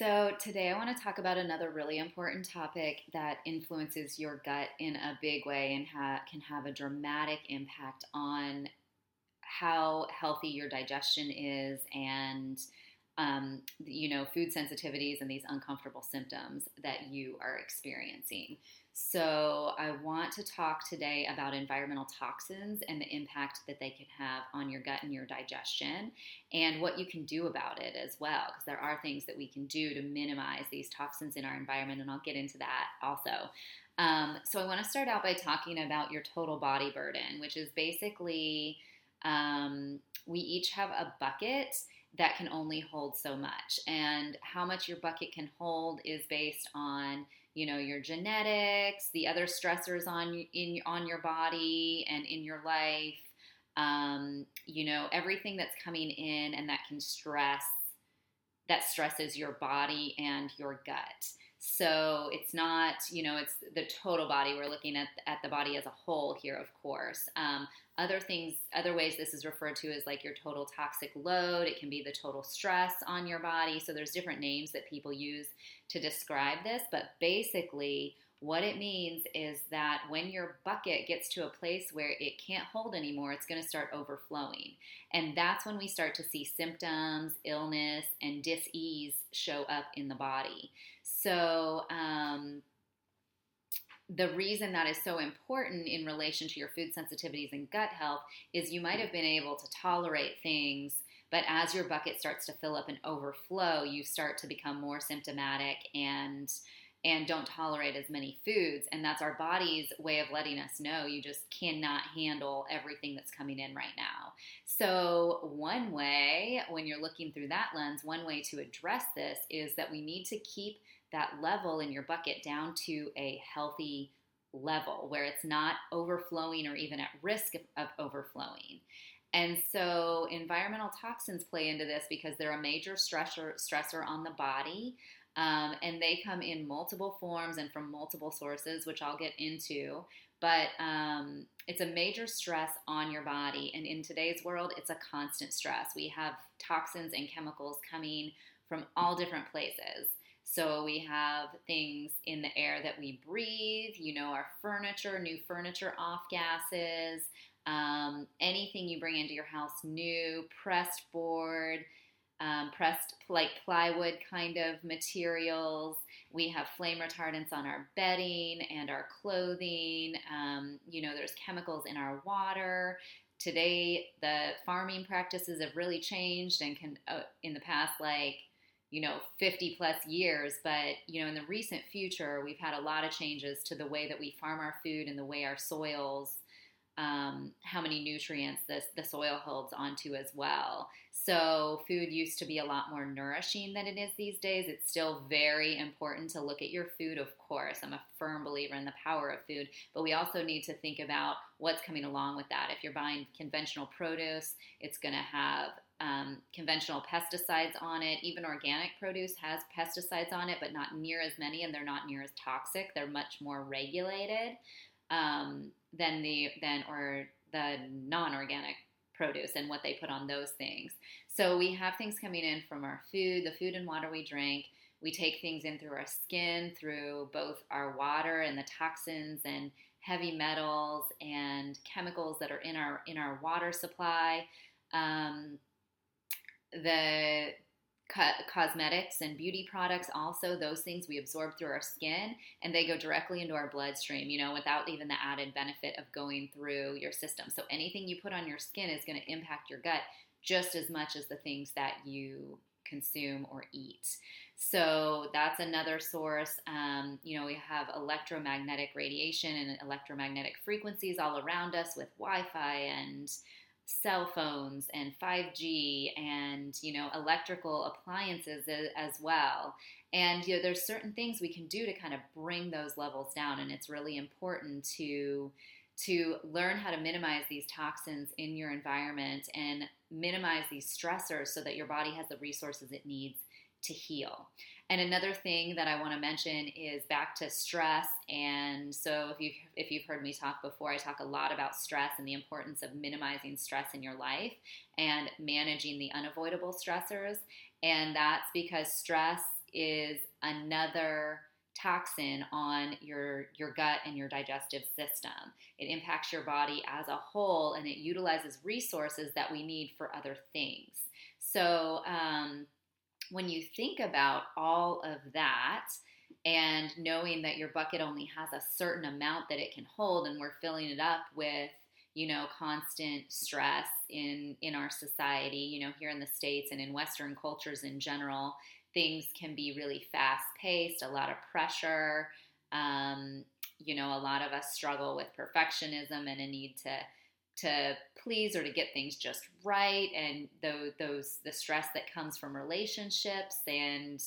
So, today I want to talk about another really important topic that influences your gut in a big way and ha- can have a dramatic impact on how healthy your digestion is and um, you know food sensitivities and these uncomfortable symptoms that you are experiencing. So i want to talk today about environmental toxins and the impact that they can have on your gut and your digestion and what you can do about it as well because there are things that we can do to minimize these toxins in our environment and i'll get into that also. Um, so i want to start out by talking about your total body burden which is basically um, we each have a bucket that can only hold so much. And how much your bucket can hold is based on you know your genetics, the other stressors on in on your body and in your life. Um, you know everything that's coming in and that can stress that stresses your body and your gut. So it's not, you know, it's the total body. We're looking at at the body as a whole here, of course. Um, other things, other ways this is referred to is like your total toxic load. It can be the total stress on your body. So there's different names that people use to describe this, but basically, what it means is that when your bucket gets to a place where it can't hold anymore, it's going to start overflowing. And that's when we start to see symptoms, illness, and dis ease show up in the body. So, um, the reason that is so important in relation to your food sensitivities and gut health is you might have been able to tolerate things, but as your bucket starts to fill up and overflow, you start to become more symptomatic and and don't tolerate as many foods and that's our body's way of letting us know you just cannot handle everything that's coming in right now. So, one way when you're looking through that lens, one way to address this is that we need to keep that level in your bucket down to a healthy level where it's not overflowing or even at risk of, overflowing. And so environmental toxins play into this because they're a major stressor stressor on the body. Um, and they come in multiple forms and from multiple sources, which I'll get into. But um, it's a major stress on your body. And in today's world, it's a constant stress. We have toxins and chemicals coming from all different places. So we have things in the air that we breathe, you know, our furniture, new furniture off gases, um, anything you bring into your house new, pressed board, um, pressed like plywood kind of materials. We have flame retardants on our bedding and our clothing. Um, you know, there's chemicals in our water. Today, the farming practices have really changed and can, uh, in the past, like you know 50 plus years but you know in the recent future we've had a lot of changes to the way that we farm our food and the way our soils um, how many nutrients this, the soil holds onto as well. So food used to be a lot more nourishing than it is these days. It's still very important to look at your food of course. I'm a firm believer in the power of food but we also need to think about what's coming along with that. If you're buying conventional produce it's going to have um, conventional pesticides on it. Even organic produce has pesticides on it, but not near as many, and they're not near as toxic. They're much more regulated. Um, than the than or the non-organic produce and what they put on those things. So we have things coming in from our food, the food and water we drink. We take things in through our skin, through both our water and the toxins and heavy metals and chemicals that are in our in our water supply. Um, the co- cosmetics and beauty products also those things we absorb through our skin and they go directly into our bloodstream you know without even the added benefit of going through your system so anything you put on your skin is going to impact your gut just as much as the things that you consume or eat so that's another source. Um, you know, we have electromagnetic radiation and electromagnetic frequencies all around us with Wi Fi and cell phones and 5G and you know electrical appliances as well. And you know there's certain things we can do to kind of bring those levels down and it's really important to to learn how to minimize these toxins in your environment and minimize these stressors so that your body has the resources it needs to heal. And another thing that I want to mention is back to stress. And so, if you if you've heard me talk before, I talk a lot about stress and the importance of minimizing stress in your life and managing the unavoidable stressors. And that's because stress is another toxin on your your gut and your digestive system. It impacts your body as a whole, and it utilizes resources that we need for other things. So um, when you think about all of that, and knowing that your bucket only has a certain amount that it can hold, and we're filling it up with you know constant stress in in our society you know here in the states and in western cultures in general things can be really fast paced, a lot of pressure. Um, you know, a lot of us struggle with perfectionism and a need to to please or to get things just right, and those, those the stress that comes from relationships and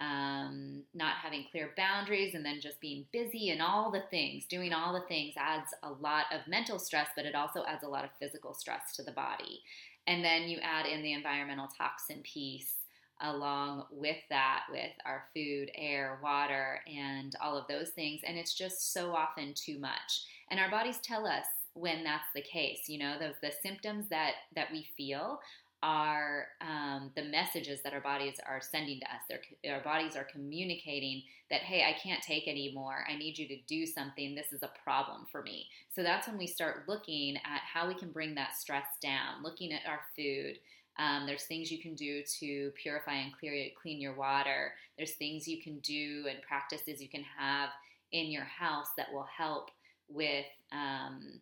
um, not having clear boundaries, and then just being busy and all the things, doing all the things adds a lot of mental stress, but it also adds a lot of physical stress to the body. And then you add in the environmental toxin piece along with that with our food, air, water, and all of those things. And it's just so often too much. And our bodies tell us when that's the case. You know, those the symptoms that that we feel are um, the messages that our bodies are sending to us. They're, our bodies are communicating that, hey, I can't take anymore. I need you to do something. This is a problem for me. So that's when we start looking at how we can bring that stress down, looking at our food, um, there's things you can do to purify and clear, clean your water. There's things you can do and practices you can have in your house that will help with um,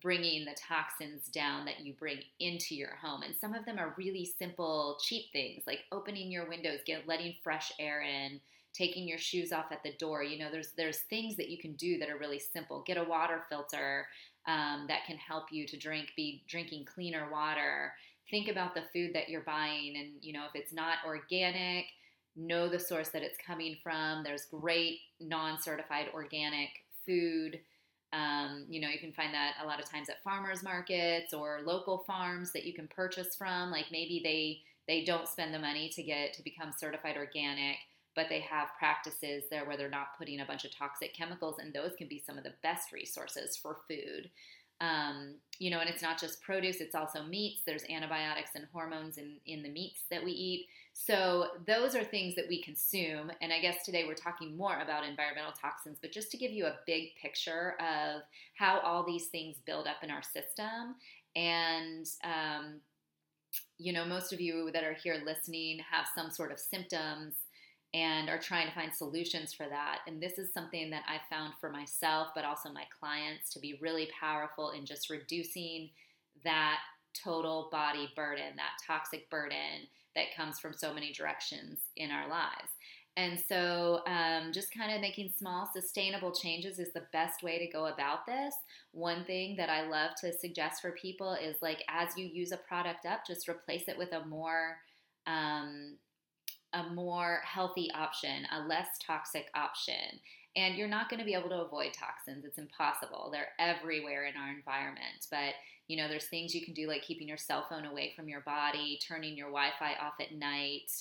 bringing the toxins down that you bring into your home. And some of them are really simple, cheap things like opening your windows, get letting fresh air in, taking your shoes off at the door. You know, there's there's things that you can do that are really simple. Get a water filter um, that can help you to drink, be drinking cleaner water think about the food that you're buying and you know if it's not organic know the source that it's coming from there's great non-certified organic food um, you know you can find that a lot of times at farmers markets or local farms that you can purchase from. Like maybe they they don't spend the money to get to become certified organic but they have practices there where they're not putting a bunch of toxic chemicals and those can be some of the best resources for food um, you know, and it's not just produce, it's also meats. There's antibiotics and hormones in, in the meats that we eat. So those are things that we consume. And I guess today we're talking more about environmental toxins, but just to give you a big picture of how all these things build up in our system. And, um, you know, most of you that are here listening have some sort of symptoms and are trying to find solutions for that. And this is something that I found for myself, but also my clients to be really powerful in just reducing that total body burden, that toxic burden that comes from so many directions in our lives. And so, um, just kind of making small, sustainable changes is the best way to go about this. One thing that I love to suggest for people is like, as you use a product up, just replace it with a more um, a more healthy option, a less toxic option. And you're not going to be able to avoid toxins. It's impossible. They're everywhere in our environment. But, you know, there's things you can do like keeping your cell phone away from your body, turning your Wi Fi off at night,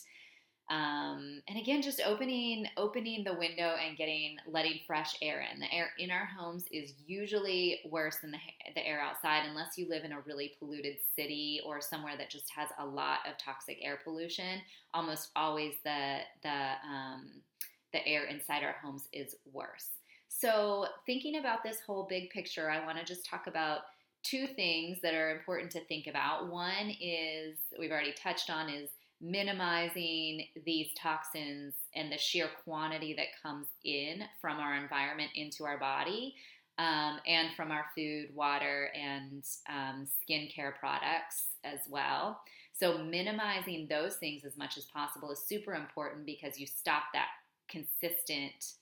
um, and again, just opening opening the window and getting letting fresh air in. The air in our homes is usually worse than the the air outside, unless you live in a really polluted city or somewhere that just has a lot of toxic air pollution. Almost always the the um, the air inside our homes is worse. So, thinking about this whole big picture, I want to just talk about two things that are important to think about. One is we've already touched on is minimizing these toxins and the sheer quantity that comes in from our environment into our body um, and from our food, water, and um, skincare products as well. So, minimizing those things as much as possible is super important because you stop that consistent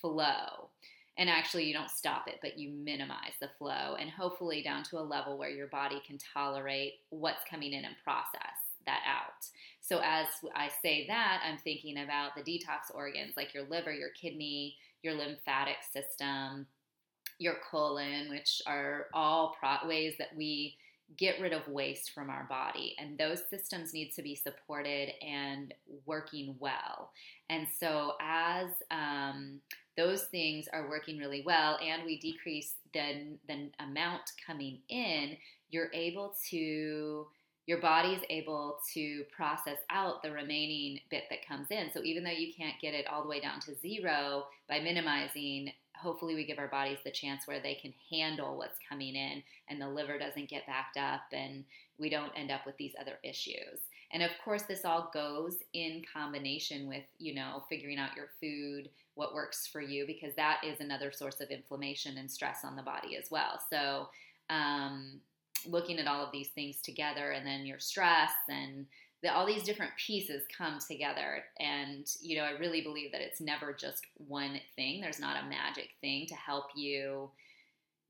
flow. And actually, you don't stop it, but you minimize the flow and hopefully down to a level where your body can tolerate what's coming in and process that out. So as I say that, I'm thinking about the detox organs like your liver, your kidney, your lymphatic system, your colon, which are all pro- ways that we get rid of waste from our body. And those systems need to be supported and working well. And so as um, those things are working really well and we decrease the, the amount coming in, you're able to your body's able to process out the remaining bit that comes in. So even though you can't get it all the way down to zero by minimizing, hopefully we give our bodies the chance where they can handle what's coming in and the liver doesn't get backed up and we don't end up with these other issues. And of course this all goes in combination with, you know, figuring out your food, what works for you because that is another source of inflammation and stress on the body as well. So um, looking at all of these things together and then your stress and the, all these different pieces come together. And you know i really believe that it's never just one thing. There's not a magic thing to help you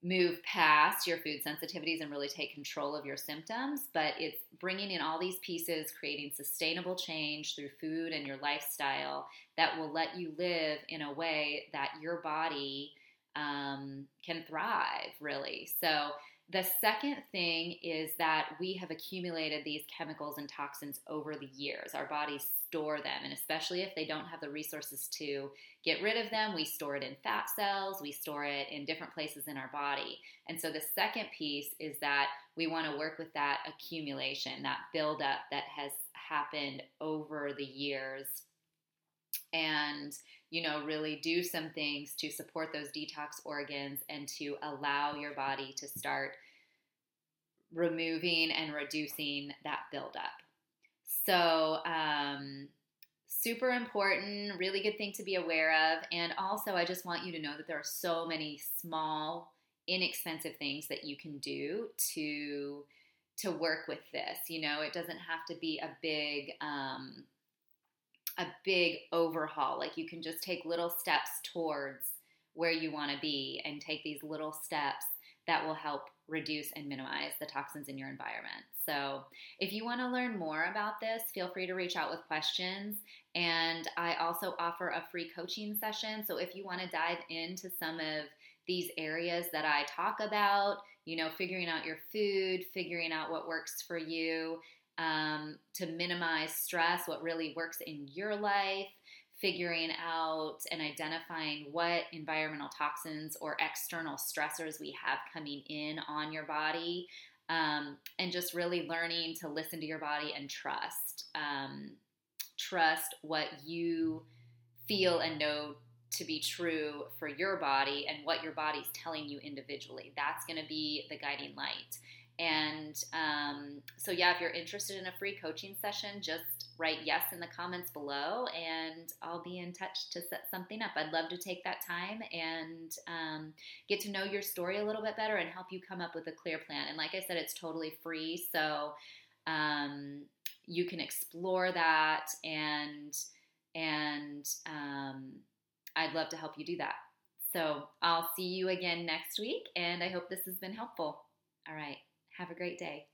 move past your food sensitivities and really take control of your symptoms but it's bringing in all these pieces creating sustainable change through food and your lifestyle that will let you live in a way that your body um, can thrive really. So the second thing is that we have accumulated these chemicals and toxins over the years. Our bodies store them, and especially if they don't have the resources to get rid of them, we store it in fat cells, we store it in different places in our body. And so the second piece is that we want to work with that accumulation, that buildup that has happened over the years. And you know, really do some things to support those detox organs and to allow your body to start removing and reducing that buildup. So, um, super important, really good thing to be aware of. And also, I just want you to know that there are so many small, inexpensive things that you can do to to work with this. You know, it doesn't have to be a big um, a big overhaul. Like you can just take little steps towards where you want to be and take these little steps that will help reduce and minimize the toxins in your environment. So, if you want to learn more about this, feel free to reach out with questions. And I also offer a free coaching session. So, if you want to dive into some of these areas that I talk about, you know, figuring out your food, figuring out what works for you, um, to minimize stress, what really works in your life, figuring out and identifying what environmental toxins or external stressors we have coming in on your body, um, and just really learning to listen to your body and trust. Um, trust what you feel and know to be true for your body and what your body's telling you individually. That's going to be the guiding light. And um, so, yeah, if you're interested in a free coaching session, just write yes in the comments below and I'll be in touch to set something up. I'd love to take that time and um, get to know your story a little bit better and help you come up with a clear plan. And like I said, it's totally free. So, um, you can explore that and and um, I'd love to help you do that. So I'll see you again next week, and I hope this has been helpful. All right. Have a great day.